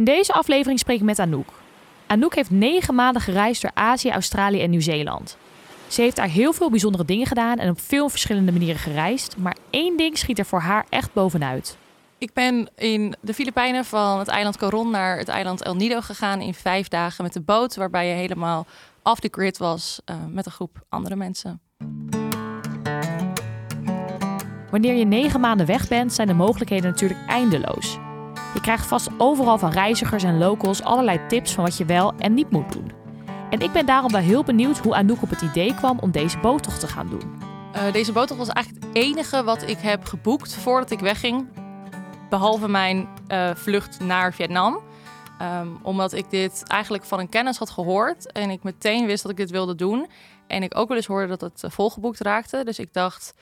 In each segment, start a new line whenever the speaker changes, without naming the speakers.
In deze aflevering spreek ik met Anouk. Anouk heeft negen maanden gereisd door Azië, Australië en Nieuw-Zeeland. Ze heeft daar heel veel bijzondere dingen gedaan en op veel verschillende manieren gereisd, maar één ding schiet er voor haar echt bovenuit.
Ik ben in de Filipijnen van het eiland Coron naar het eiland El Nido gegaan in vijf dagen met de boot, waarbij je helemaal off the grid was uh, met een groep andere mensen.
Wanneer je negen maanden weg bent, zijn de mogelijkheden natuurlijk eindeloos. Je krijgt vast overal van reizigers en locals allerlei tips van wat je wel en niet moet doen. En ik ben daarom wel heel benieuwd hoe Anouk op het idee kwam om deze boottocht te gaan doen.
Uh, deze boottocht was eigenlijk het enige wat ik heb geboekt voordat ik wegging. Behalve mijn uh, vlucht naar Vietnam. Um, omdat ik dit eigenlijk van een kennis had gehoord. En ik meteen wist dat ik dit wilde doen. En ik ook wel eens hoorde dat het uh, volgeboekt raakte. Dus ik dacht,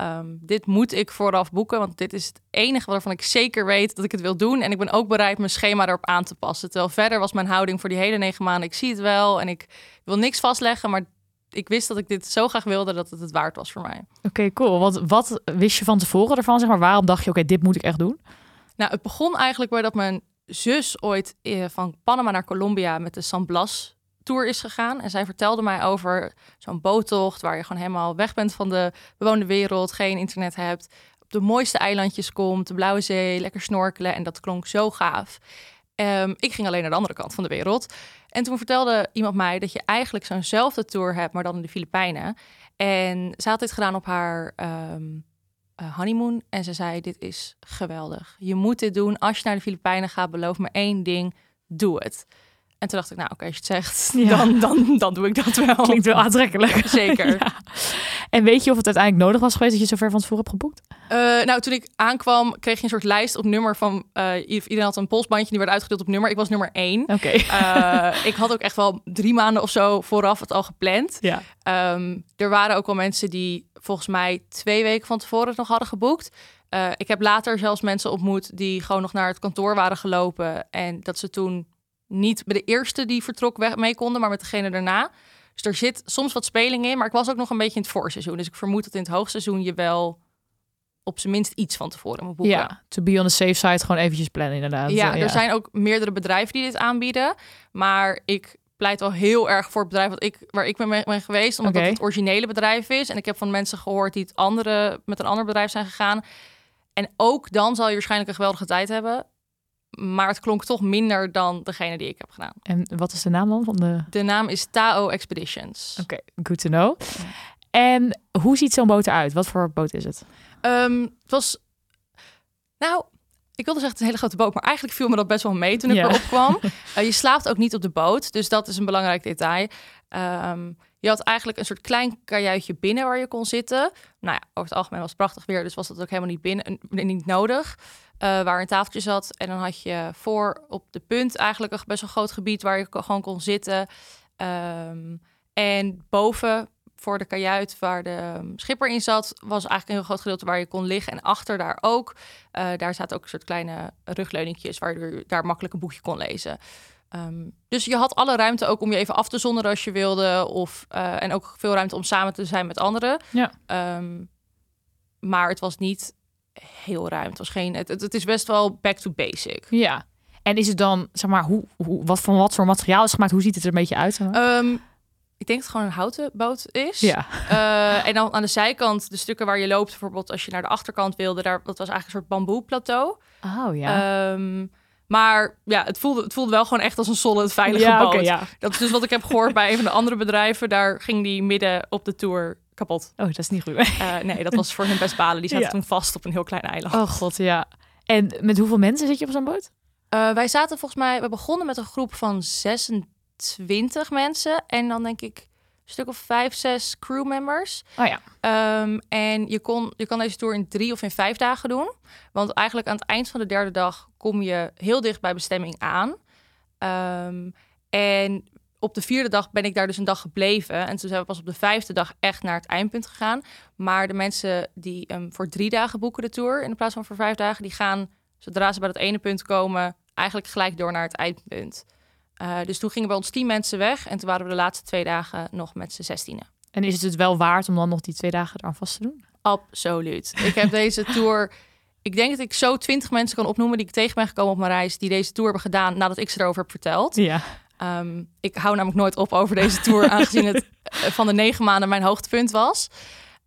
Um, dit moet ik vooraf boeken, want dit is het enige waarvan ik zeker weet dat ik het wil doen. En ik ben ook bereid mijn schema erop aan te passen. Terwijl verder was mijn houding voor die hele negen maanden, ik zie het wel en ik wil niks vastleggen, maar ik wist dat ik dit zo graag wilde dat het het waard was voor mij.
Oké, cool. Wat, wat wist je van tevoren ervan? Zeg maar, waarom dacht je, oké, dit moet ik echt doen?
Nou, het begon eigenlijk bij dat mijn zus ooit eh, van Panama naar Colombia met de San Blas tour is gegaan. En zij vertelde mij over zo'n boottocht waar je gewoon helemaal weg bent van de bewoonde wereld, geen internet hebt, op de mooiste eilandjes komt, de Blauwe Zee, lekker snorkelen. En dat klonk zo gaaf. Um, ik ging alleen naar de andere kant van de wereld. En toen vertelde iemand mij dat je eigenlijk zo'nzelfde tour hebt, maar dan in de Filipijnen. En ze had dit gedaan op haar um, honeymoon. En ze zei: Dit is geweldig. Je moet dit doen. Als je naar de Filipijnen gaat, beloof me één ding: doe het. En toen dacht ik, nou oké, als je het zegt, dan, dan, dan doe ik dat wel.
Klinkt wel aantrekkelijk.
Zeker.
En weet je of het uiteindelijk nodig was geweest dat je zo ver van tevoren hebt geboekt?
Uh, nou, toen ik aankwam, kreeg je een soort lijst op nummer van... Uh, iedereen had een polsbandje, die werd uitgedeeld op nummer. Ik was nummer één.
Oké.
Uh, ik had ook echt wel drie maanden of zo vooraf het al gepland.
Ja.
Um, er waren ook wel mensen die volgens mij twee weken van tevoren het nog hadden geboekt. ik heb later zelfs mensen ontmoet die gewoon nog naar het kantoor waren gelopen. En dat ze toen niet bij de eerste die vertrok weg mee konden, maar met degene daarna. Dus er zit soms wat speling in, maar ik was ook nog een beetje in het voorseizoen. Dus ik vermoed dat in het hoogseizoen je wel op zijn minst iets van tevoren moet boeken.
Ja, to be on the safe side gewoon eventjes plannen inderdaad.
Ja, er zijn ook meerdere bedrijven die dit aanbieden, maar ik pleit wel heel erg voor het bedrijf wat ik, waar ik ben, ben geweest, omdat okay. het het originele bedrijf is. En ik heb van mensen gehoord die het andere, met een ander bedrijf zijn gegaan. En ook dan zal je waarschijnlijk een geweldige tijd hebben. Maar het klonk toch minder dan degene die ik heb gedaan.
En wat is de naam dan van de?
De naam is Tao Expeditions.
Oké, okay, good to know. En hoe ziet zo'n boot eruit? Wat voor boot is het?
Um, het was, nou, ik wilde zeggen een hele grote boot, maar eigenlijk viel me dat best wel mee toen ik erop kwam. uh, je slaapt ook niet op de boot, dus dat is een belangrijk detail. Um, je had eigenlijk een soort klein kajuitje binnen waar je kon zitten. Nou ja, over het algemeen was het prachtig weer, dus was dat ook helemaal niet binnen, niet nodig. Uh, waar een tafeltje zat. En dan had je voor op de punt eigenlijk een best wel groot gebied waar je gewoon kon zitten. Um, en boven voor de kajuit waar de schipper in zat, was eigenlijk een heel groot gedeelte waar je kon liggen. En achter daar ook. Uh, daar zaten ook een soort kleine rugleuningjes waar je daar makkelijk een boekje kon lezen. Um, dus je had alle ruimte ook om je even af te zonderen als je wilde. Of, uh, en ook veel ruimte om samen te zijn met anderen.
Ja.
Um, maar het was niet heel ruim. Het was geen. Het, het, is best wel back to basic.
Ja. En is het dan, zeg maar, hoe, hoe, wat van wat voor materiaal is gemaakt? Hoe ziet het er een beetje uit?
Um, ik denk dat het gewoon een houten boot is.
Ja.
Uh, en dan aan de zijkant, de stukken waar je loopt, bijvoorbeeld als je naar de achterkant wilde, daar, dat was eigenlijk een soort bamboe-plateau.
Oh ja.
Um, maar ja, het voelde, het voelde wel gewoon echt als een solid veilige
ja,
boot.
Okay, ja.
Dat is dus wat ik heb gehoord bij een van de andere bedrijven. Daar ging die midden op de tour kapot.
Oh, dat is niet goed.
Uh, nee, dat was voor hun best balen. Die zaten
Ja.
toen vast op een heel klein eiland.
Oh god, ja. En met hoeveel mensen zit je op zo'n boot?
Uh, wij zaten volgens mij, we begonnen met een groep van 26 mensen. En dan denk ik stuk of vijf, zes crewmembers.
Oh ja.
Ehm, en je, kon, je kan deze tour in drie of in vijf dagen doen. Want eigenlijk aan het eind van de derde dag kom je heel dicht bij bestemming aan. Ehm, en op de vierde dag ben ik daar dus een dag gebleven. En toen zijn we pas op de vijfde dag echt naar het eindpunt gegaan. Maar de mensen die um, voor drie dagen boeken de tour in plaats van voor vijf dagen, die gaan zodra ze bij dat ene punt komen, eigenlijk gelijk door naar het eindpunt. Uh, dus toen gingen bij ons tien mensen weg en toen waren we de laatste twee dagen nog met z'n zestienen.
En is het het wel waard om dan nog die twee dagen eraan vast te doen?
Absoluut. Ik heb deze tour. Ik denk dat ik zo twintig mensen kan opnoemen die ik tegen ben gekomen op mijn reis, die deze tour hebben gedaan nadat ik ze erover heb verteld.
Ja.
Um, ik hou namelijk nooit op over deze tour, aangezien het van de negen maanden mijn hoogtepunt was.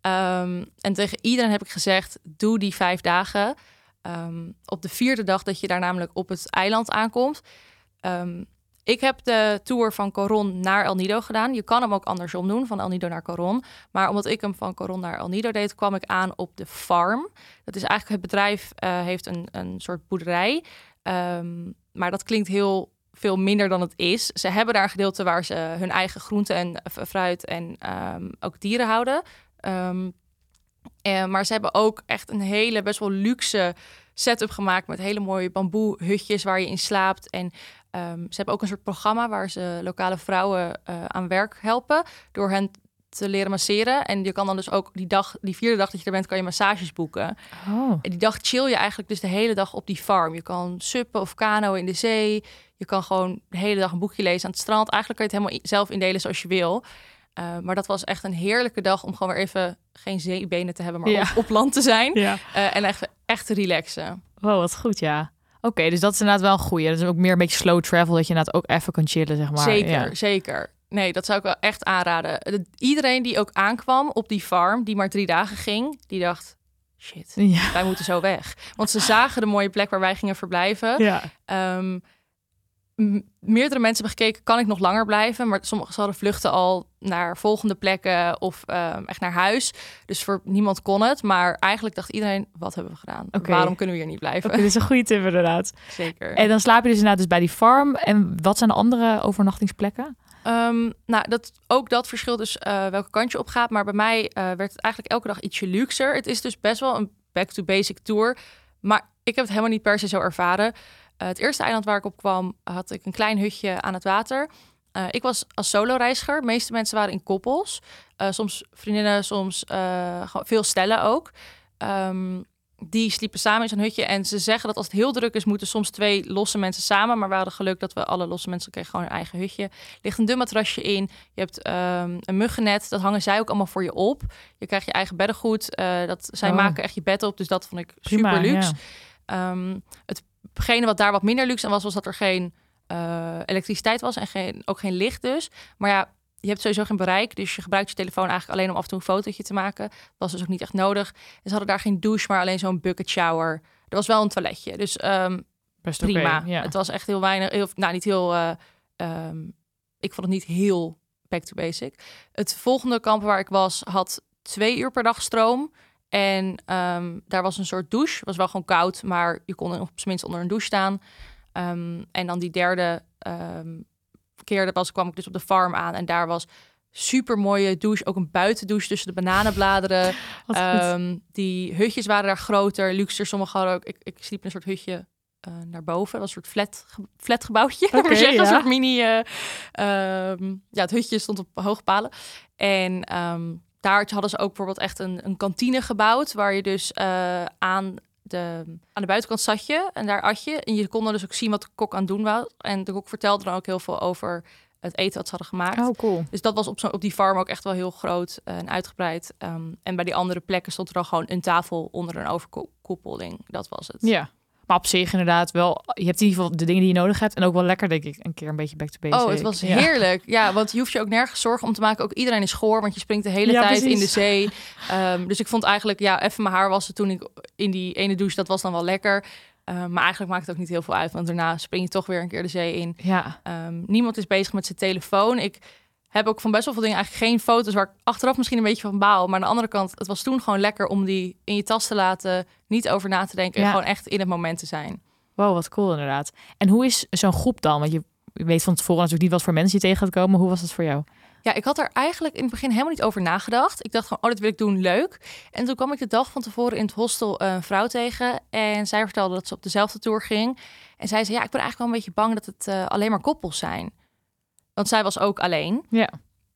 Um, en tegen iedereen heb ik gezegd: doe die vijf dagen. Um, op de vierde dag dat je daar namelijk op het eiland aankomt. ik heb de tour van Coron naar El Nido gedaan. Je kan hem ook andersom doen, van El Nido naar Coron. Maar omdat ik hem van Coron naar El Nido deed, kwam ik aan op de farm. Dat is eigenlijk het bedrijf uh, heeft een, een soort boerderij. maar dat klinkt heel veel minder dan het is. Ze hebben daar een gedeelte waar ze hun eigen groenten en fruit en um, ook dieren houden. Um, en, maar ze hebben ook echt een hele best wel luxe setup gemaakt met hele mooie bamboehutjes waar je in slaapt. En um, ze hebben ook een soort programma waar ze lokale vrouwen uh, aan werk helpen door hen te leren masseren. En je kan dan dus ook die dag, die vierde dag dat je er bent, kan je massages boeken.
Oh.
En die dag chill je eigenlijk dus de hele dag op die farm. Je kan suppen of kano in de zee. Je kan gewoon de hele dag een boekje lezen aan het strand. Eigenlijk kan je het helemaal zelf indelen zoals je wil. Uh, maar dat was echt een heerlijke dag om gewoon weer even geen zeebenen te hebben, maar
Ja.
op, op land te zijn.
Ja.
Uh, en echt, echt te relaxen.
Wow, wat goed, ja. Oké, dus dat is inderdaad wel een goeie. Dat is ook meer een beetje slow travel, dat je inderdaad ook even kan chillen, zeg maar.
zeker,
Ja.
zeker. Nee, dat zou ik wel echt aanraden. De- iedereen die ook aankwam op die farm, die maar drie dagen ging, die dacht, shit, wij moeten zo weg. Want ze zagen de mooie plek waar wij gingen verblijven.
Ja.
Ehm, meerdere mensen hebben gekeken, kan ik nog langer blijven? Maar sommigen hadden vluchten al naar volgende plekken of ehm, echt naar huis. Dus voor niemand kon het. Maar eigenlijk dacht iedereen, wat hebben we gedaan? Waarom kunnen we hier niet blijven?
Dit is een goede tip inderdaad.
Zeker.
En dan slaap je dus inderdaad dus bij die farm. En wat zijn de andere overnachtingsplekken?
Ehm, nou, dat, ook dat verschilt dus eh, welke kant je op gaat. Maar bij mij eh, werd het eigenlijk elke dag ietsje luxer. Het is dus best wel een back-to-basic tour. Maar ik heb het helemaal niet per se zo ervaren. Eh, het eerste eiland waar ik op kwam, had ik een klein hutje aan het water. Eh, ik was als solo-reiziger. De meeste mensen waren in koppels. Eh, soms vriendinnen, soms veel stellen ook. Ehm, die sliepen samen in zo'n hutje. En ze zeggen dat als het heel druk is, moeten soms twee losse mensen samen. Maar we hadden geluk dat we alle losse mensen kregen gewoon een eigen hutje. Er ligt een dun matrasje in. Je hebt ehm, een muggennet. Dat hangen zij ook allemaal voor je op. Je krijgt je eigen beddengoed. Dat, zij
Oh.
maken echt je bed op. Dus dat vond ik super luxe.
ja.
Ehm, hetgene wat daar wat minder luxe aan was, was dat er geen eh, elektriciteit was en geen, ook geen licht dus. Maar ja, je hebt sowieso geen bereik, dus je gebruikt je telefoon eigenlijk alleen om af en toe een fotootje te maken. Dat was dus ook niet echt nodig. En ze hadden daar geen douche, maar alleen zo'n bucket shower. Er was wel een toiletje, dus ehm,
Best
prima.
ja.
Het was echt heel weinig, heel, nou niet heel, eh, ehm, ik vond het niet heel back to basic. Het volgende kamp waar ik was, had twee uur per dag stroom. En ehm, daar was een soort douche. Het was wel gewoon koud, maar je kon op zijn minst onder een douche staan. Ehm, en dan die derde ehm, keer dat was, kwam ik dus op de farm aan. En daar was super mooie douche. Ook een buitendouche tussen de bananenbladeren. Die hutjes waren daar groter, luxer. Sommige hadden ook... Ik, ik sliep in een soort hutje eh, naar boven. Dat was een soort flat, flat gebouwtje.
Oké,
zeggen. Een soort mini... eh, ja, het hutje stond op hoge palen. En daar hadden ze ook bijvoorbeeld echt een, een kantine gebouwd... waar je dus eh, aan... De, aan de buitenkant zat je en daar at je. En je kon dan dus ook zien wat de kok aan het doen was. En de kok vertelde dan ook heel veel over het eten wat ze hadden gemaakt.
Oh, cool.
Dus dat was op, zo, op die farm ook echt wel heel groot eh, en uitgebreid. Ehm, en bij die andere plekken stond er dan gewoon een tafel onder een overkoppeling. Dat was het.
Ja. Maar op zich inderdaad wel... Je hebt in ieder geval de dingen die je nodig hebt. En ook wel lekker, denk ik, een keer een beetje back to basic.
Oh, het was heerlijk. Ja, want je hoeft je ook nergens zorgen om te maken. Ook iedereen is schoor, want je springt de hele
Ja,
tijd in de zee. Ehm, dus ik vond eigenlijk, ja, even mijn haar wassen toen ik in die ene douche, dat was dan wel lekker. Ehm, maar eigenlijk maakt het ook niet heel veel uit, want daarna spring je toch weer een keer de zee in.
Ja.
Ehm, niemand is bezig met zijn telefoon. Ik heb ook van best wel veel dingen eigenlijk geen foto's waar ik achteraf misschien een beetje van baal. Maar aan de andere kant, het was toen gewoon lekker om die in je tas te laten, niet over na te denken en
Ja.
gewoon echt in het moment te zijn.
Wow, wat cool inderdaad. En hoe is zo'n groep dan? Want je weet van tevoren natuurlijk niet wat voor mensen je tegen gaat komen. Hoe was dat voor jou?
Ja, ik had er eigenlijk in het begin helemaal niet over nagedacht. Ik dacht gewoon, oh, dat wil ik doen, leuk. En toen kwam ik de dag van tevoren in het hostel een vrouw tegen. En zij vertelde dat ze op dezelfde tour ging. En zij zei, ja, ik ben eigenlijk wel een beetje bang dat het uh, alleen maar koppels zijn. Want zij was ook alleen.
Ja.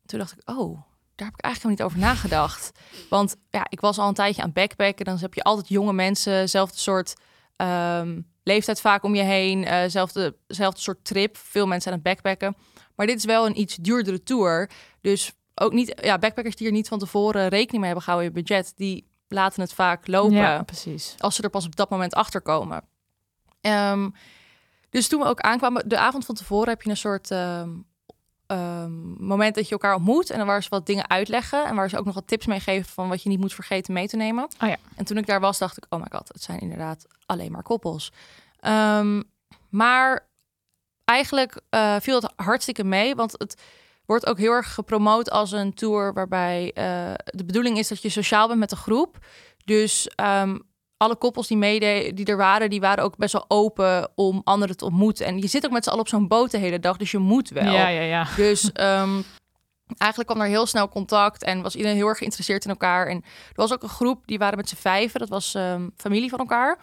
Toen dacht ik, oh, daar heb ik eigenlijk niet over nagedacht. Want ja, ik was al een tijdje aan het backpacken. Dan heb je altijd jonge mensen, zelfde soort um, leeftijd vaak om je heen. Uh, zelfde, zelfde soort trip. Veel mensen aan het backpacken. Maar dit is wel een iets duurdere tour. Dus ook niet, ja, backpackers die er niet van tevoren rekening mee hebben gehouden in je budget, die laten het vaak lopen.
Ja, precies.
Als ze er pas op dat moment achter komen. Um, dus toen we ook aankwamen, de avond van tevoren heb je een soort um, um, moment dat je elkaar ontmoet. En dan waar ze wat dingen uitleggen. En waar ze ook nog wat tips mee geven van wat je niet moet vergeten mee te nemen.
Oh ja.
En toen ik daar was, dacht ik, oh my god, het zijn inderdaad alleen maar koppels. maar eigenlijk uh, viel het hartstikke mee, want het wordt ook heel erg gepromoot als een tour waarbij uh, de bedoeling is dat je sociaal bent met de groep. Dus um, alle koppels die meededen, die er waren, die waren ook best wel open om anderen te ontmoeten. En je zit ook met z'n allen op zo'n boot de hele dag, dus je moet wel.
Ja, ja, ja.
Dus um, eigenlijk kwam er heel snel contact en was iedereen heel erg geïnteresseerd in elkaar. En er was ook een groep, die waren met z'n vijven, dat was um, familie van elkaar.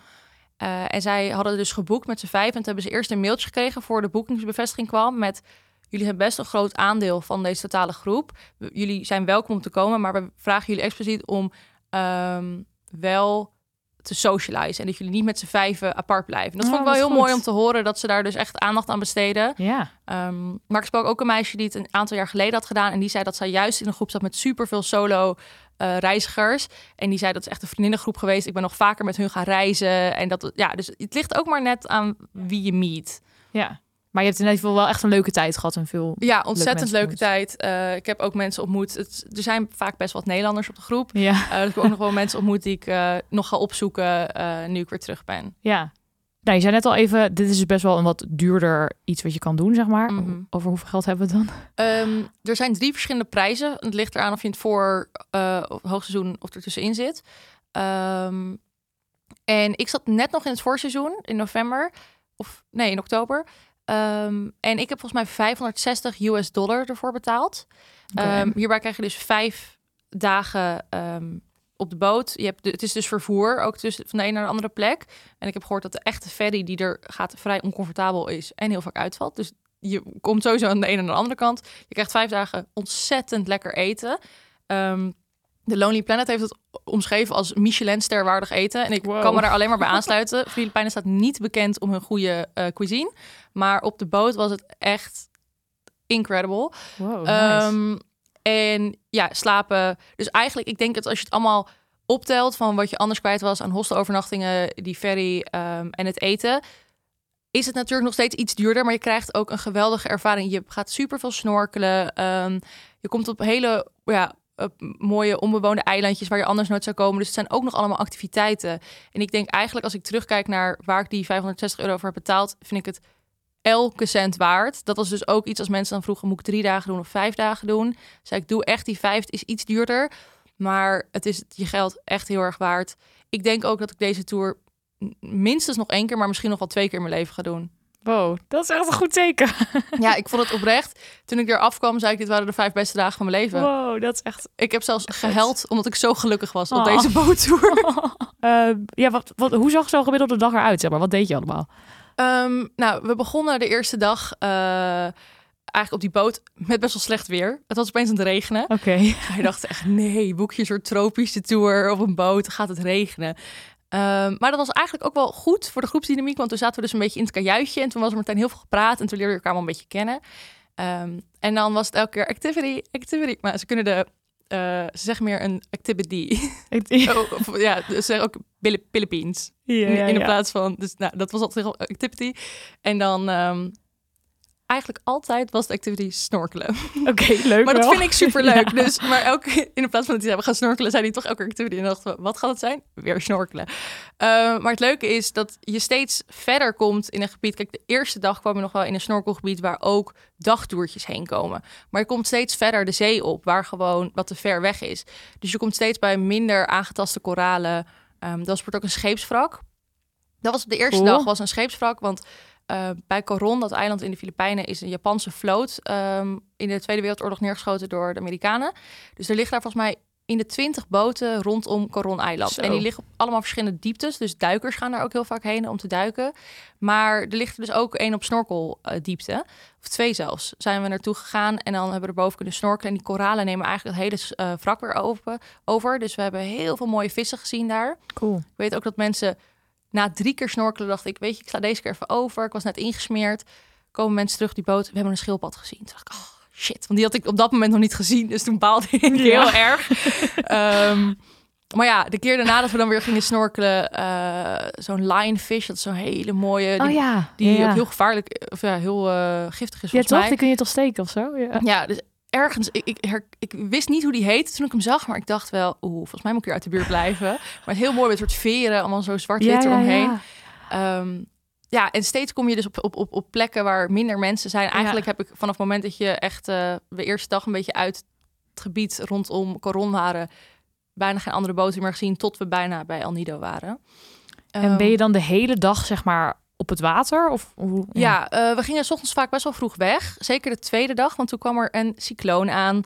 Uh, en zij hadden dus geboekt met z'n vijf. En toen hebben ze eerst een mailtje gekregen voor de boekingsbevestiging kwam met... Jullie hebben best een groot aandeel van deze totale groep. Jullie zijn welkom om te komen, maar we vragen jullie expliciet om um, wel te socializen. En dat jullie niet met z'n vijven apart blijven. Dat vond ik wel heel mooi om te horen dat ze daar dus echt aandacht aan besteden.
Ja.
Um, maar ik sprak ook een meisje die het een aantal jaar geleden had gedaan. En die zei dat zij juist in een groep zat met superveel solo uh, reizigers. En die zei dat is echt een vriendinnengroep geweest. Ik ben nog vaker met hun gaan reizen. En dat, ja, dus het ligt ook maar net aan wie je meet.
Ja. Maar je hebt in ieder geval wel echt een leuke tijd gehad en veel.
Ja, ontzettend leuke, tijd. Uh, ik heb ook mensen ontmoet. Het, er zijn vaak best wat Nederlanders op de groep.
Ja.
Uh, ik heb ook nog wel mensen ontmoet die ik uh, nog ga opzoeken nu ik weer terug ben.
Ja. Nou, je zei net al even, dit is dus best wel een wat duurder iets wat je kan doen, zeg maar. Mm -hmm. Over hoeveel geld hebben we dan?
Um, er zijn drie verschillende prijzen. Het ligt eraan of je het voor hoogseizoen of er tussenin zit. Um, en ik zat net nog in het voorseizoen in november. Of nee, in oktober. Um, en ik heb volgens mij 560 US dollar ervoor betaald. Okay. Um, hierbij krijg je dus vijf dagen um, op de boot. Je hebt de, het is dus vervoer, ook tussen van de een naar de andere plek. En ik heb gehoord dat de echte ferry die er gaat vrij oncomfortabel is en heel vaak uitvalt. Dus je komt sowieso aan de ene en de andere kant. Je krijgt vijf dagen ontzettend lekker eten. De Lonely Planet heeft het omschreven als Michelin-sterwaardig eten. En ik wow. kan me daar alleen maar bij aansluiten. Filipijnen staat niet bekend om hun goede uh, cuisine. Maar op de boot was het echt incredible.
Wow, nice. um,
en ja, slapen. Dus eigenlijk, ik denk dat als je het allemaal optelt van wat je anders kwijt was aan hostelovernachtingen, die ferry um, en het eten, is het natuurlijk nog steeds iets duurder, maar je krijgt ook een geweldige ervaring. Je gaat super veel snorkelen. Um, je komt op hele ja, mooie onbewoonde eilandjes waar je anders nooit zou komen. Dus het zijn ook nog allemaal activiteiten. En ik denk eigenlijk als ik terugkijk naar waar ik die 560 euro voor heb betaald, vind ik het elke cent waard. Dat was dus ook iets als mensen dan vroegen, moet ik drie dagen doen of vijf dagen doen? Zei ik, doe echt die vijf, het is iets duurder. Maar het is je geld echt heel erg waard. Ik denk ook dat ik deze tour minstens nog één keer, maar misschien nog wel twee keer in mijn leven ga doen.
Wow, dat is echt een goed teken.
Ja, ik vond het oprecht. Toen ik er afkwam, zei ik, dit waren de vijf beste dagen van mijn leven.
Wow, dat is echt...
Ik heb zelfs geheld, omdat ik zo gelukkig was op oh. deze boottour.
Oh. Uh, ja, wat, wat, hoe zag zo'n gemiddelde dag eruit, zeg maar? Wat deed je allemaal?
Um, nou, we begonnen de eerste dag... Uh, eigenlijk op die boot met best wel slecht weer. Het was opeens aan het regenen.
Oké. Okay.
Hij dacht echt, nee, boek je een soort tropische tour op een boot, gaat het regenen. Um, maar dat was eigenlijk ook wel goed voor de groepsdynamiek, want toen zaten we dus een beetje in het kajuitje en toen was er meteen heel veel gepraat en toen leerden we elkaar wel een beetje kennen. Um, en dan was het elke keer activity, activity. Maar ze kunnen de, uh, ze zeggen meer een activity. oh, of, ja, ze zeggen ook Philippines.
Ja, ja,
in de
ja.
plaats van, dus nou, dat was altijd activity. En dan um, eigenlijk altijd was de activity snorkelen.
Oké, okay, leuk
Maar
wel.
dat vind ik super leuk. Ja. Dus, maar elke in de plaats van dat die we gaan snorkelen, zei hij toch elke activity. En dachten we, wat gaat het zijn? Weer snorkelen. Uh, maar het leuke is dat je steeds verder komt in een gebied. Kijk, de eerste dag kwam je nog wel in een snorkelgebied waar ook dagtoertjes heen komen. Maar je komt steeds verder de zee op, waar gewoon wat te ver weg is. Dus je komt steeds bij minder aangetaste koralen. Um, dat wordt ook een scheepswrak. Dat was op de eerste cool. dag was een scheepswrak, want uh, bij Coron, dat eiland in de Filipijnen, is een Japanse vloot ehm, in de Tweede Wereldoorlog neergeschoten door de Amerikanen. Dus er ligt daar volgens mij in de 20 boten rondom Coron-eiland. En die liggen op allemaal verschillende dieptes. Dus duikers gaan daar ook heel vaak heen om te duiken. Maar er ligt er dus ook één op snorkeldiepte. of twee zelfs. Zijn we naartoe gegaan en dan hebben we erboven kunnen snorkelen. En die koralen nemen eigenlijk het hele uh, wrak weer open, over. Dus we hebben heel veel mooie vissen gezien daar.
Cool.
Ik weet ook dat mensen na drie keer snorkelen dacht ik... weet je, ik sla deze keer even over. Ik was net ingesmeerd. Komen mensen terug die boot. We hebben een schildpad gezien. Toen dacht ik, oh, shit. Want die had ik op dat moment nog niet gezien. Dus toen baalde ik heel erg. Ehm, maar ja, de keer daarna dat we dan weer gingen snorkelen, uh, zo'n lionfish, dat is zo'n hele mooie,
die,
oh,
ja.
die ook heel gevaarlijk, of ja, heel uh, giftig is. Ja,
toch? Die kun je toch steken of zo?
Ja, ja dus ergens, ik, ik, ik, wist niet hoe die heette toen ik hem zag, maar ik dacht wel, oeh, volgens mij moet ik hier uit de buurt blijven. maar heel mooi met soort veren, allemaal zo zwart-wit eromheen. Um, ja, en steeds kom je dus op, op, op, op plekken waar minder mensen zijn. Eigenlijk heb ik vanaf het moment dat je echt uh, de eerste dag een beetje uit het gebied rondom Coron waren, bijna geen andere boten meer gezien tot we bijna bij El Nido waren.
En ben je dan de hele dag, zeg maar, op het water? Of,
hoe, ja, uh, we gingen s ochtends vaak best wel vroeg weg. Zeker de tweede dag, want toen kwam er een cycloon aan.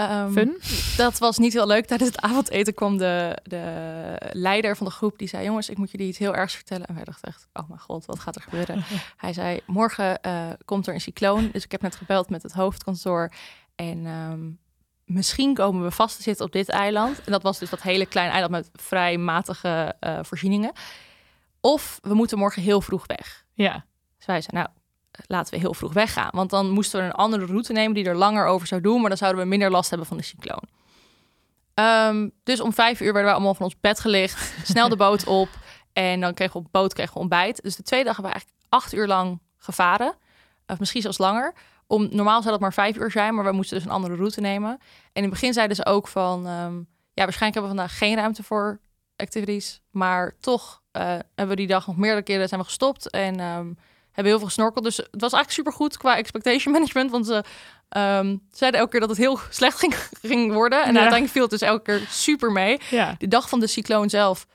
Um, Fun?
Dat was niet heel leuk. Tijdens het avondeten kwam de, de leider van de groep. Die zei, jongens, ik moet jullie iets heel ergs vertellen. En wij dachten echt, oh mijn god, wat gaat er gebeuren? Hij zei, morgen uh, komt er een cycloon. Dus ik heb net gebeld met het hoofdkantoor. En um, misschien komen we vast te zitten op dit eiland. En dat was dus dat hele kleine eiland met vrij matige uh, voorzieningen. Of we moeten morgen heel vroeg weg.
Ja.
Dus wij zeiden, nou, laten we heel vroeg weggaan. Want dan moesten we een andere route nemen die er langer over zou doen. Maar dan zouden we minder last hebben van de cycloon. Um, dus om vijf uur werden we allemaal van ons bed gelicht. Snel de boot op. En dan kregen we op boot kregen we ontbijt. Dus de tweede dag hebben we eigenlijk acht uur lang gevaren. Of misschien zelfs langer. Om, normaal zou dat maar vijf uur zijn, maar we moesten dus een andere route nemen. En in het begin zeiden ze ook van... Um, ja, waarschijnlijk hebben we vandaag geen ruimte voor activities. Maar toch uh, hebben we die dag nog meerdere keren zijn we gestopt. En um, hebben heel veel gesnorkeld. Dus het was eigenlijk super goed qua expectation management. Want ze um, zeiden elke keer dat het heel slecht ging, ging worden. En uiteindelijk viel het dus elke keer super mee.
Ja.
De dag van de cycloon zelf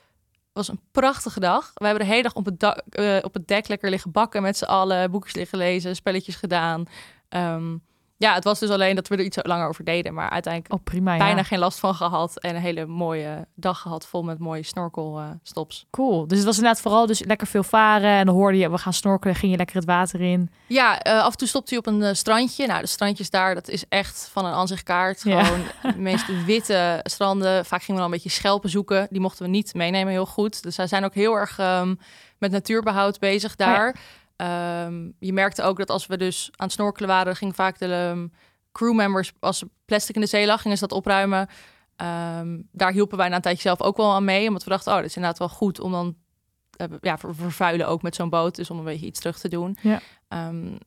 was een prachtige dag. We hebben de hele dag op het, uh, op het dek lekker liggen bakken met z'n allen. Boekjes liggen lezen, spelletjes gedaan. Um, ja, het was dus alleen dat we er iets langer over deden. Maar uiteindelijk
oh, prima,
bijna geen last van gehad. En een hele mooie dag gehad vol met mooie snorkelstops. Uh,
cool. Dus het was inderdaad vooral dus lekker veel varen. En dan hoorde je, we gaan snorkelen, ging je lekker het water in.
Ja, uh, af en toe stopte je op een uh, strandje. Nou, de strandjes daar, dat is echt van een aanzichtkaart. Gewoon de meest witte stranden. Vaak gingen we dan een beetje schelpen zoeken. Die mochten we niet meenemen, heel goed. Dus zij zijn ook heel erg um, met natuurbehoud bezig daar. Oh ja. Um, je merkte ook dat als we dus aan het snorkelen waren, ging vaak de um, crewmembers, als plastic in de zee lag, gingen ze dat opruimen. Um, daar hielpen wij na een tijdje zelf ook wel aan mee, omdat we dachten, oh, dat is inderdaad wel goed om dan uh, ja, vervuilen ook met zo'n boot, dus om een beetje iets terug te doen.
Ja.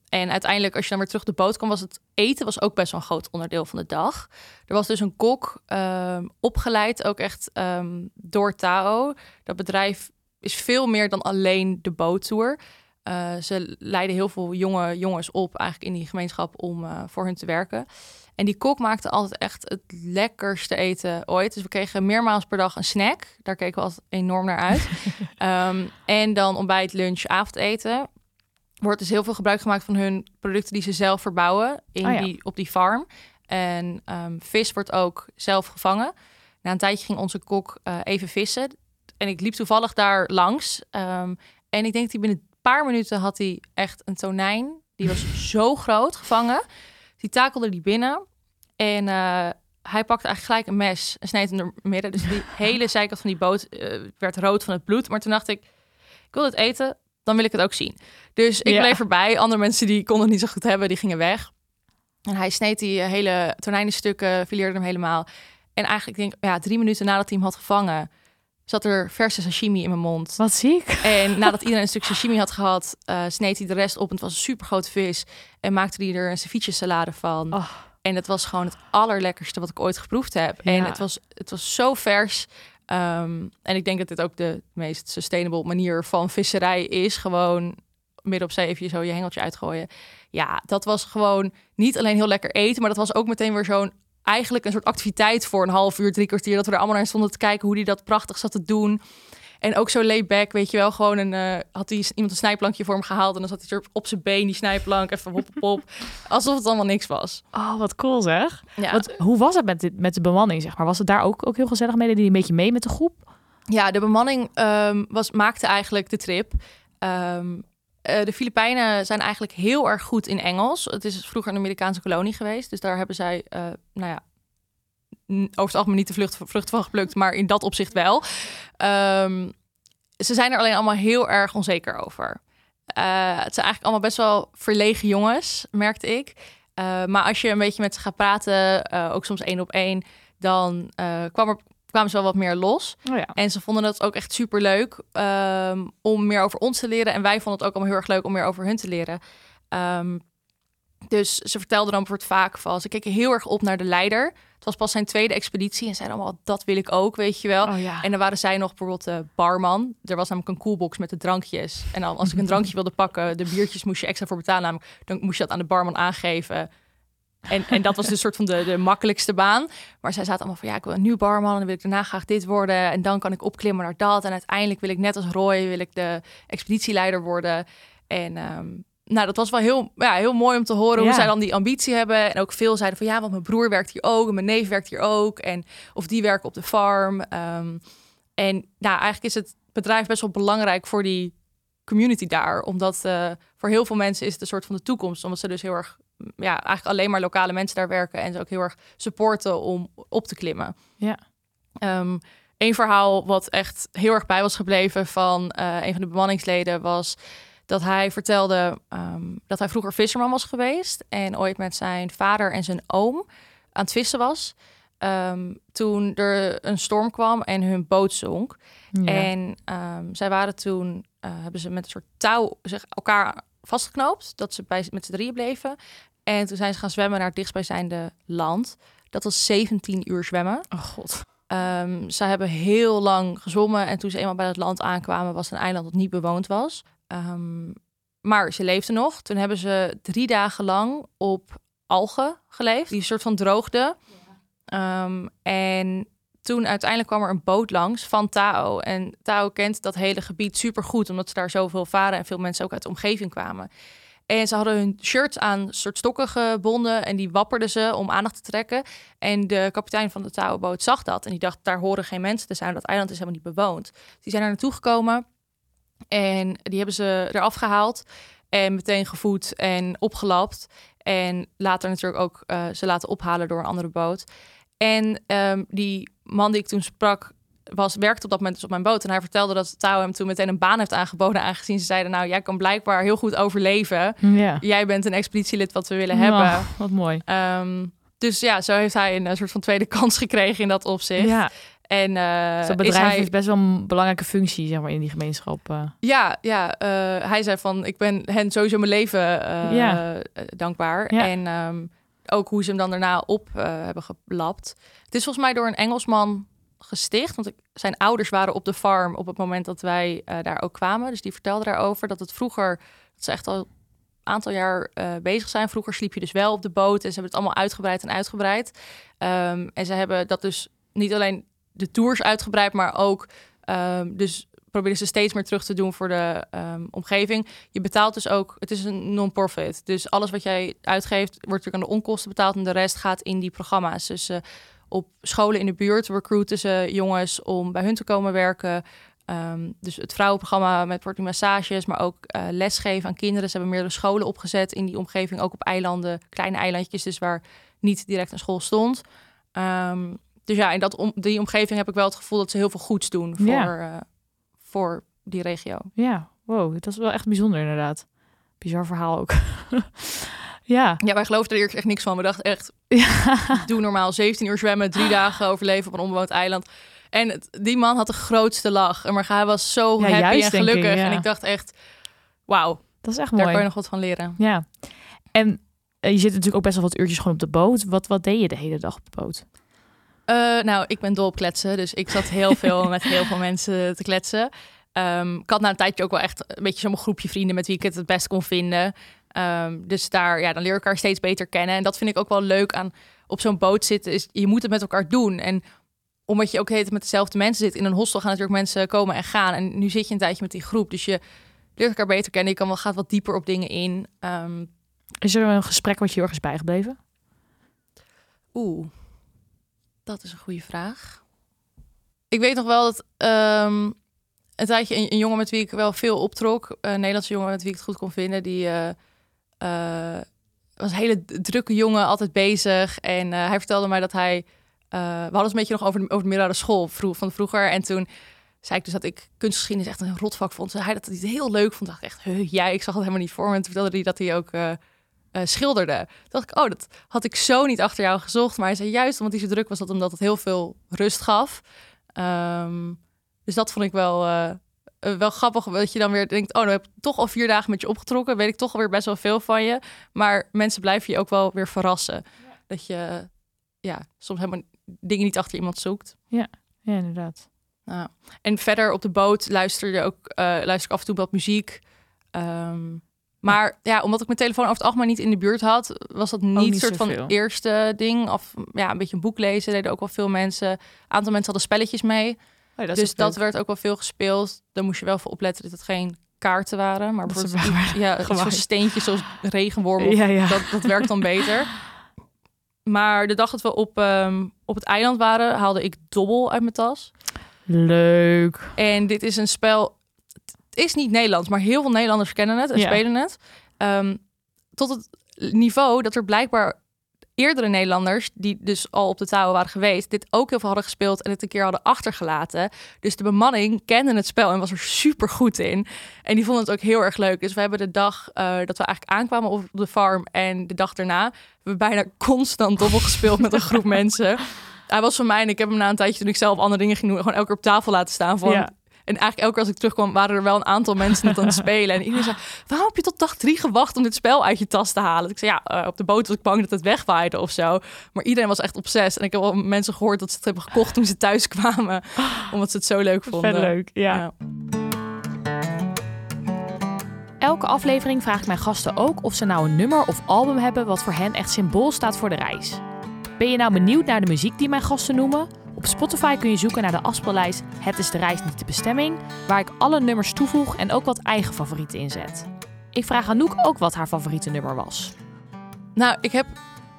en uiteindelijk, als je dan weer terug de boot kwam, was het eten was ook best wel een groot onderdeel van de dag. Er was dus een kok opgeleid, ook echt door Tao. Dat bedrijf is veel meer dan alleen de boottour. Uh, ze leiden heel veel jonge jongens op eigenlijk in die gemeenschap om uh, voor hun te werken. En die kok maakte altijd echt het lekkerste eten ooit. Dus we kregen meermaals per dag een snack. Daar keken we altijd enorm naar uit. um, en dan ontbijt, lunch, avondeten. Wordt dus heel veel gebruik gemaakt van hun producten die ze zelf verbouwen in
oh ja.
die, op die farm. En um, vis wordt ook zelf gevangen. Na een tijdje ging onze kok uh, even vissen. En ik liep toevallig daar langs. Um, en ik denk dat hij binnen paar minuten had hij echt een tonijn. Die was zo groot gevangen. Die takelde die binnen. En uh, hij pakte eigenlijk gelijk een mes en sneed hem er midden. Dus die hele zijkant van die boot uh, werd rood van het bloed. Maar toen dacht ik, ik wil het eten, dan wil ik het ook zien. Dus ik ja. bleef erbij. Andere mensen die konden het niet zo goed hebben, die gingen weg. En hij sneed die hele tonijnenstukken, fileerde hem helemaal. En eigenlijk denk ik, ja, drie minuten nadat hij hem had gevangen zat er verse sashimi in mijn mond.
Wat ziek.
En nadat iedereen een stuk sashimi had gehad, uh, sneed hij de rest op. En het was een super grote vis. En maakte hij er een ceviche salade van.
Oh.
En het was gewoon het allerlekkerste wat ik ooit geproefd heb. Ja. En het was, het was zo vers. Um, en ik denk dat dit ook de meest sustainable manier van visserij is. Gewoon midden op zee even zo je hengeltje uitgooien. Ja, dat was gewoon niet alleen heel lekker eten, maar dat was ook meteen weer zo'n eigenlijk een soort activiteit voor een half uur, drie kwartier. Dat we er allemaal naar stonden te kijken hoe die dat prachtig zat te doen. En ook zo laid back, weet je wel. Gewoon een, eh, had hij iemand een snijplankje voor hem gehaald. En dan zat hij er op zijn been, die snijplank, even hop, hop, hop. Alsof het allemaal niks was.
Oh, wat cool zeg.
Ja,
Wat, hoe was het met, dit, met de bemanning, zeg maar? Was het daar ook, ook heel gezellig mee? Die een beetje mee met de groep?
ja de bemanning ehm, was, maakte eigenlijk de trip. Ehm, eh, de Filipijnen zijn eigenlijk heel erg goed in Engels. Het is vroeger een Amerikaanse kolonie geweest. Dus daar hebben zij, eh, nou ja, over het algemeen niet de vlucht, vrucht van geplukt, maar in dat opzicht wel. Ehm, ze zijn er alleen allemaal heel erg onzeker over. Eh, het zijn eigenlijk allemaal best wel verlegen jongens, merkte ik. Maar als je een beetje met ze gaat praten, ook soms één op één, dan kwam er, kwamen ze wel wat meer los.
Oh ja.
En ze vonden het ook echt super leuk om meer over ons te leren. En wij vonden het ook allemaal heel erg leuk om meer over hun te leren. Ehm, dus ze vertelden dan bijvoorbeeld vaak van... ze keken heel erg op naar de leider. Het was pas zijn tweede expeditie en zeiden allemaal... dat wil ik ook, weet je wel.
Oh ja.
En dan waren zij nog bijvoorbeeld de barman. Er was namelijk een koelbox met de drankjes. En dan als ik een drankje wilde pakken... de biertjes moest je extra voor betalen. Namelijk, dan moest je dat aan de barman aangeven... En, en dat was dus soort van de, de makkelijkste baan. Maar zij zaten allemaal van, ja, ik wil een nieuw barman... en dan wil ik daarna graag dit worden... en dan kan ik opklimmen naar dat... en uiteindelijk wil ik net als Roy... wil ik de expeditieleider worden. En ehm, nou, dat was wel heel, ja, heel mooi om te horen... hoe
Ja.
zij dan die ambitie hebben. En ook veel zeiden van, ja, want mijn broer werkt hier ook... en mijn neef werkt hier ook... en of die werken op de farm. Ehm, en nou, eigenlijk is het bedrijf best wel belangrijk voor die community daar. Omdat eh, voor heel veel mensen is het een soort van de toekomst. Omdat ze dus heel erg, ja, eigenlijk alleen maar lokale mensen daar werken. En ze ook heel erg supporten om op te klimmen.
Ja.
Ehm, een verhaal wat echt heel erg bij was gebleven van eh, een van de bemanningsleden was dat hij vertelde ehm, dat hij vroeger visserman was geweest en ooit met zijn vader en zijn oom aan het vissen was. Ehm, toen er een storm kwam en hun boot zonk.
Ja.
En zij waren toen, eh, hebben ze met een soort touw zich elkaar vastgeknoopt, dat ze bij, met z'n drieën bleven. En toen zijn ze gaan zwemmen naar het dichtstbijzijnde land. Dat was 17 uur zwemmen.
Oh god.
Ehm, ze hebben heel lang gezwommen en toen ze eenmaal bij het land aankwamen, was het een eiland dat niet bewoond was. Ehm, maar ze leefden nog. Toen hebben ze drie dagen lang op algen geleefd, die een soort van droogden. Ehm, en toen uiteindelijk kwam er een boot langs van Tao. En Tao kent dat hele gebied super goed, omdat ze daar zoveel varen en veel mensen ook uit de omgeving kwamen. En ze hadden hun shirts aan soort stokken gebonden en die wapperden ze om aandacht te trekken. En de kapitein van de Tao-boot zag dat en die dacht, daar horen geen mensen te zijn, dat eiland is helemaal niet bewoond. Die zijn er naartoe gekomen en die hebben ze eraf gehaald en meteen gevoed en opgelapt. En later natuurlijk ook eh, ze laten ophalen door een andere boot. En ehm, die man die ik toen sprak, was, werkte op dat moment dus op mijn boot. En hij vertelde dat Tao hem toen meteen een baan heeft aangeboden. Aangezien ze zeiden, nou, jij kan blijkbaar heel goed overleven.
Ja.
Jij bent een expeditielid wat we willen hebben.
Oh, wat mooi.
Ehm, dus ja, zo heeft hij een, soort van tweede kans gekregen in dat opzicht.
Ja,
En eh,
dus dat
is
bedrijf
hij,
heeft best wel een belangrijke functie zeg maar, in die gemeenschap. eh.
Ja, ja eh, hij zei van, ik ben hen sowieso mijn leven
Ja.
dankbaar.
Ja.
En ehm, ook hoe ze hem dan daarna op eh, hebben gelapt. Het is volgens mij door een Engelsman gesticht. Want zijn ouders waren op de farm op het moment dat wij eh, daar ook kwamen. Dus die vertelde daarover dat het vroeger, dat ze echt al een aantal jaar eh, bezig zijn. Vroeger sliep je dus wel op de boot en ze hebben het allemaal uitgebreid en uitgebreid. Ehm, en ze hebben dat dus niet alleen de tours uitgebreid, maar ook ehm, dus proberen ze steeds meer terug te doen voor de ehm, omgeving. Je betaalt dus ook, het is een non-profit. Dus alles wat jij uitgeeft, wordt natuurlijk aan de onkosten betaald en de rest gaat in die programma's. Dus eh, op scholen in de buurt recruiten ze jongens om bij hun te komen werken. Ehm, dus het vrouwenprogramma met wordt massages, maar ook eh, lesgeven aan kinderen. Ze hebben meerdere scholen opgezet in die omgeving, ook op eilanden, kleine eilandjes, dus waar niet direct een school stond. Ehm, dus ja, in dat om, die omgeving heb ik wel het gevoel dat ze heel veel goeds doen voor,
Ja.
eh, voor die regio.
Ja, wow, dat is wel echt bijzonder inderdaad. Bizar verhaal ook. ja.
Ja, wij geloofden er eerst echt niks van. We dachten echt,
ja.
doe normaal 17 uur zwemmen, drie dagen overleven op een onbewoond eiland. En het- die man had de grootste lach. En Maar hij was zo
Ja,
happy
juist,
en
ik,
gelukkig.
ja.
En ik dacht echt, wauw,
Dat is echt
daar
mooi.
kan je nog wat van leren.
Ja. En eh, je zit natuurlijk ook best wel wat uurtjes gewoon op de boot. Wat, wat deed je de hele dag op de boot?
Eh, nou, ik ben dol op kletsen. Dus ik zat heel veel met heel veel mensen te kletsen. Ehm, ik had na een tijdje ook wel echt een beetje zo'n groepje vrienden met wie ik het het best kon vinden. Ehm, dus daar, ja, dan leer ik elkaar steeds beter kennen. En dat vind ik ook wel leuk aan op zo'n boot zitten. Is je moet het met elkaar doen. En omdat je ook heet met dezelfde mensen zit. In een hostel gaan natuurlijk mensen komen en gaan. En nu zit je een tijdje met die groep. Dus je leert elkaar beter kennen. Je kan wel gaat wat dieper op dingen in. Ehm,
is er een gesprek wat je heel erg is bijgebleven?
Oeh, dat is een goede vraag. Ik weet nog wel dat um, een tijdje een, jongen met wie ik wel veel optrok, een Nederlandse jongen met wie ik het goed kon vinden, die uh, uh, was een hele drukke jongen, altijd bezig. En uh, hij vertelde mij dat hij, we hadden een beetje nog over de, over de middelbare school vroeg, van vroeger. En toen zei ik dus dat ik kunstgeschiedenis echt een rotvak vond. Zei hij dat hij het heel leuk vond. Dacht echt, jij, ik zag het helemaal niet voor me. En toen vertelde hij dat hij ook uh, schilderde. Toen dacht ik, oh, dat had ik zo niet achter jou gezocht. Maar hij zei juist omdat hij zo druk was, dat omdat het heel veel rust gaf. Ehm, dus dat vond ik wel, uh, wel grappig. Dat je dan weer denkt, oh, dan heb ik toch al vier dagen met je opgetrokken. Weet ik toch alweer best wel veel van je. Maar mensen blijven je ook wel weer verrassen. Dat je ja, soms helemaal dingen niet achter iemand zoekt.
Ja, ja inderdaad.
Nou, en verder op de boot luister je ook uh, luister ik af en toe wat muziek. Um, maar ja, omdat ik mijn telefoon over het algemeen niet in de buurt had, was dat niet, een soort van eerste ding. Of ja, een beetje een boek lezen deden ook wel veel mensen. Een aantal mensen hadden spelletjes mee. Oh, dat dus dat werd ook wel veel gespeeld. Daar moest je wel voor opletten dat het geen kaarten waren. Maar bijvoorbeeld ja, steentjes zoals regenworm. Ja, ja. Dat, dat werkt dan beter. Maar de dag dat we op, um, op het eiland waren, haalde ik dobbel uit mijn tas.
Leuk.
En dit is een spel is niet Nederlands, maar heel veel Nederlanders kennen het en spelen het. Um, tot het niveau dat er blijkbaar eerdere Nederlanders, die dus al op de touwen waren geweest, dit ook heel veel hadden gespeeld en het een keer hadden achtergelaten. Dus de bemanning kende het spel en was er super goed in. En die vonden het ook heel erg leuk. Dus we hebben de dag uh, dat we eigenlijk aankwamen op de farm en de dag daarna hebben we bijna constant dobbel gespeeld met een groep mensen. Hij was van mij en ik heb hem na een tijdje toen ik zelf andere dingen ging doen, gewoon elke keer op tafel laten staan van ja. En eigenlijk elke keer als ik terugkwam, waren er wel een aantal mensen het aan het spelen. En iedereen zei, waarom heb je tot dag drie gewacht om dit spel uit je tas te halen? ik zei, ja, uh, op de boot was ik bang dat het wegwaaide of zo. Maar iedereen was echt obsessief. En ik heb wel mensen gehoord dat ze het hebben gekocht toen ze thuis kwamen. Omdat ze het zo leuk vonden.
Vet leuk, ja. ja. Elke aflevering vraag ik mijn gasten ook of ze nou een nummer of album hebben wat voor hen echt symbool staat voor de reis. Ben je nou benieuwd naar de muziek die mijn gasten noemen? Op Spotify kun je zoeken naar de afspeellijst Het is de reis niet de bestemming, waar ik alle nummers toevoeg en ook wat eigen favorieten inzet. Ik vraag Anouk ook wat haar favoriete nummer was.
Nou, ik heb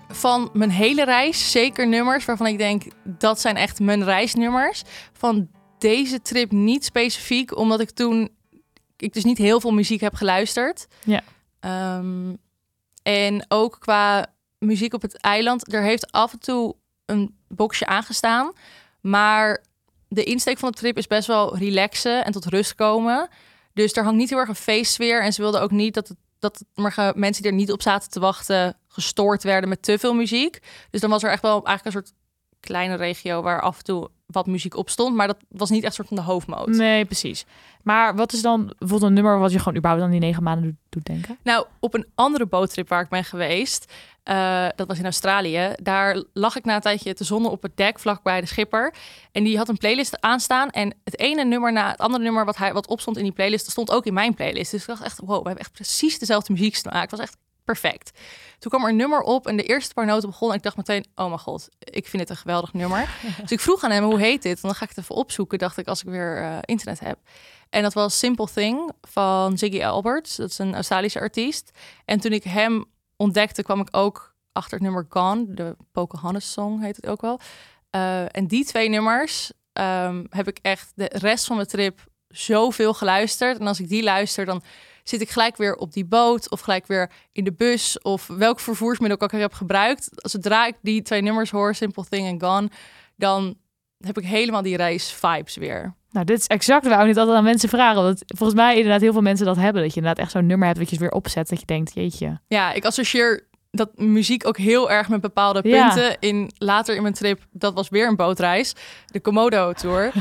van mijn hele reis zeker nummers waarvan ik denk dat zijn echt mijn reisnummers. Van deze trip niet specifiek, omdat ik toen ik dus niet heel veel muziek heb geluisterd.
Ja.
Ehm, en ook qua muziek op het eiland, er heeft af en toe een boxje aangestaan. Maar de insteek van de trip is best wel relaxen en tot rust komen. Dus er hangt niet heel erg een feestsfeer. En ze wilden ook niet dat, dat mensen die er niet op zaten te wachten gestoord werden met te veel muziek. Dus dan was er echt wel eigenlijk een soort kleine regio waar af en toe wat muziek op stond. Maar dat was niet echt soort van de hoofdmoot.
Nee, precies. Maar wat is dan bijvoorbeeld een nummer wat je gewoon überhaupt aan die negen maanden doet denken?
Nou, op een andere boottrip waar ik ben geweest, uh, dat was in Australië. Daar lag ik na een tijdje te zonnen op het dek vlak bij de schipper. En die had een playlist aanstaan. En het ene nummer na het andere nummer wat, hij, wat opstond in die playlist, stond ook in mijn playlist. Dus ik dacht echt, wow, we hebben echt precies dezelfde muziek staan. Het was echt perfect. Toen kwam er een nummer op en de eerste paar noten begonnen. En ik dacht meteen, oh mijn god, ik vind het een geweldig nummer. dus ik vroeg aan hem, hoe heet dit? En dan ga ik het even opzoeken, dacht ik, als ik weer uh, internet heb. En dat was Simple Thing van Ziggy Alberts. Dat is een Australische artiest. En toen ik hem ontdekte, kwam ik ook achter het nummer Gone. De Pocahontas song heet het ook wel. Uh, en die twee nummers um, heb ik echt de rest van mijn trip zoveel geluisterd. En als ik die luister, dan zit ik gelijk weer op die boot of gelijk weer in de bus of welk vervoersmiddel ik ook heb gebruikt. Zodra ik die twee nummers hoor, Simple Thing en Gone, dan heb ik helemaal die reis vibes weer.
Nou, dit is exact waar ik niet altijd aan mensen vragen. Want volgens mij inderdaad heel veel mensen dat hebben. Dat je inderdaad echt zo'n nummer hebt dat je het weer opzet. Dat je denkt, jeetje.
Ja, ik associeer dat muziek ook heel erg met bepaalde punten. In, later in mijn trip, dat was weer een bootreis. De Komodo Tour.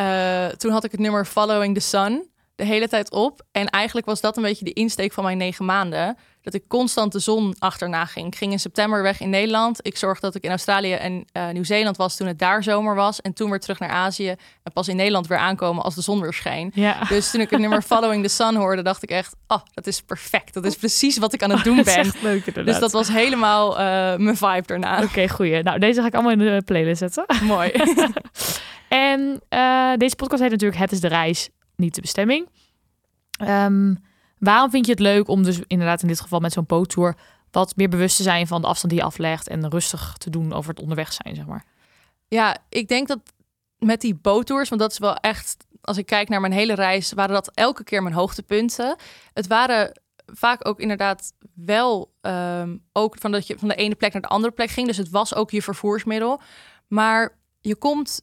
uh, toen had ik het nummer Following the Sun de hele tijd op. En eigenlijk was dat een beetje de insteek van mijn negen maanden. dat ik constant de zon achterna ging. Ik ging in september weg in Nederland. Ik zorgde dat ik in Australië en uh, Nieuw-Zeeland was toen het daar zomer was. En toen weer terug naar Azië. En pas in Nederland weer aankomen als de zon weer scheen.
Ja.
Dus toen ik het nummer Following the Sun hoorde, dacht ik echt... Oh, dat is perfect. Dat is precies wat ik aan het doen
Dat is
ben.
leuk.
Dus dat was helemaal uh, mijn vibe daarna.
Oké, goeie. Nou, deze ga ik allemaal in de playlist zetten.
Mooi.
En uh, deze podcast heet natuurlijk Het is de reis, niet de bestemming. Um, waarom vind je het leuk om dus inderdaad in dit geval met zo'n boottour wat meer bewust te zijn van de afstand die je aflegt en rustig te doen over het onderweg zijn, zeg maar?
Ja, ik denk dat met die boottours, want dat is wel echt, als ik kijk naar mijn hele reis, waren dat elke keer mijn hoogtepunten. Het waren vaak ook inderdaad wel um, ook van dat je van de ene plek naar de andere plek ging. Dus het was ook je vervoersmiddel. Maar je komt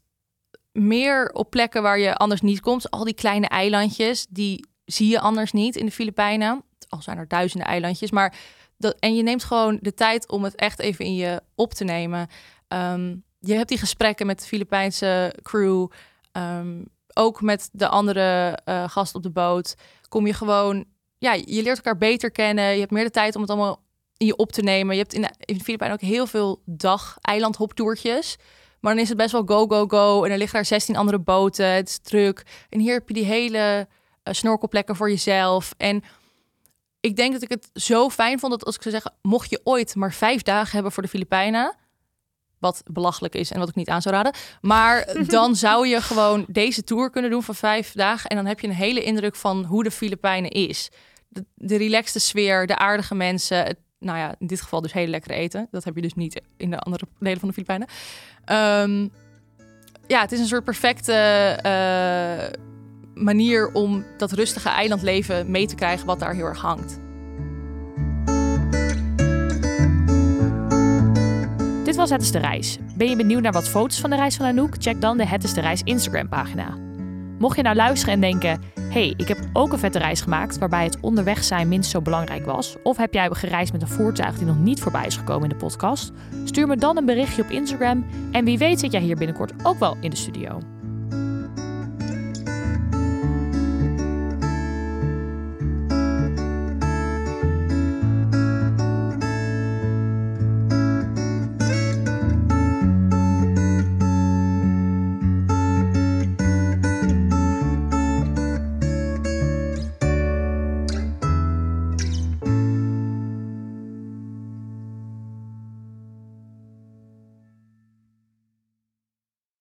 meer op plekken waar je anders niet komt. Al die kleine eilandjes, die zie je anders niet in de Filipijnen. Al zijn er duizenden eilandjes, maar dat, en je neemt gewoon de tijd om het echt even in je op te nemen. Um, je hebt die gesprekken met de Filipijnse crew, um, ook met de andere uh, gasten op de boot. Kom je gewoon, ja, je leert elkaar beter kennen. Je hebt meer de tijd om het allemaal in je op te nemen. Je hebt in de, in Filipijnen ook heel veel dag-eilandhoptoertjes. Maar dan is het best wel go, go, go. En er liggen daar 16 andere boten. Het is druk. En hier heb je die hele uh, snorkelplekken voor jezelf. En ik denk dat ik het zo fijn vond dat als ik zou zeggen, mocht je ooit maar vijf dagen hebben voor de Filipijnen, wat belachelijk is en wat ik niet aan zou raden, maar dan zou je gewoon deze tour kunnen doen van vijf dagen en dan heb je een hele indruk van hoe de Filipijnen is. De, de relaxte sfeer, de aardige mensen, het, nou ja, in dit geval dus hele lekkere eten. Dat heb je dus niet in de andere delen van de Filipijnen. Um, ja, het is een soort perfecte uh, manier om dat rustige eilandleven mee te krijgen wat daar heel erg hangt.
Dit was Het is de Reis. Ben je benieuwd naar wat foto's van de reis van Anouk? Check dan de Het is de Reis Instagram pagina. Mocht je nou luisteren en denken... hey, ik heb ook een vette reis gemaakt... waarbij het onderweg zijn minst zo belangrijk was... of heb jij gereisd met een voertuig die nog niet voorbij is gekomen in de podcast... stuur me dan een berichtje op Instagram... en wie weet zit jij hier binnenkort ook wel in de studio.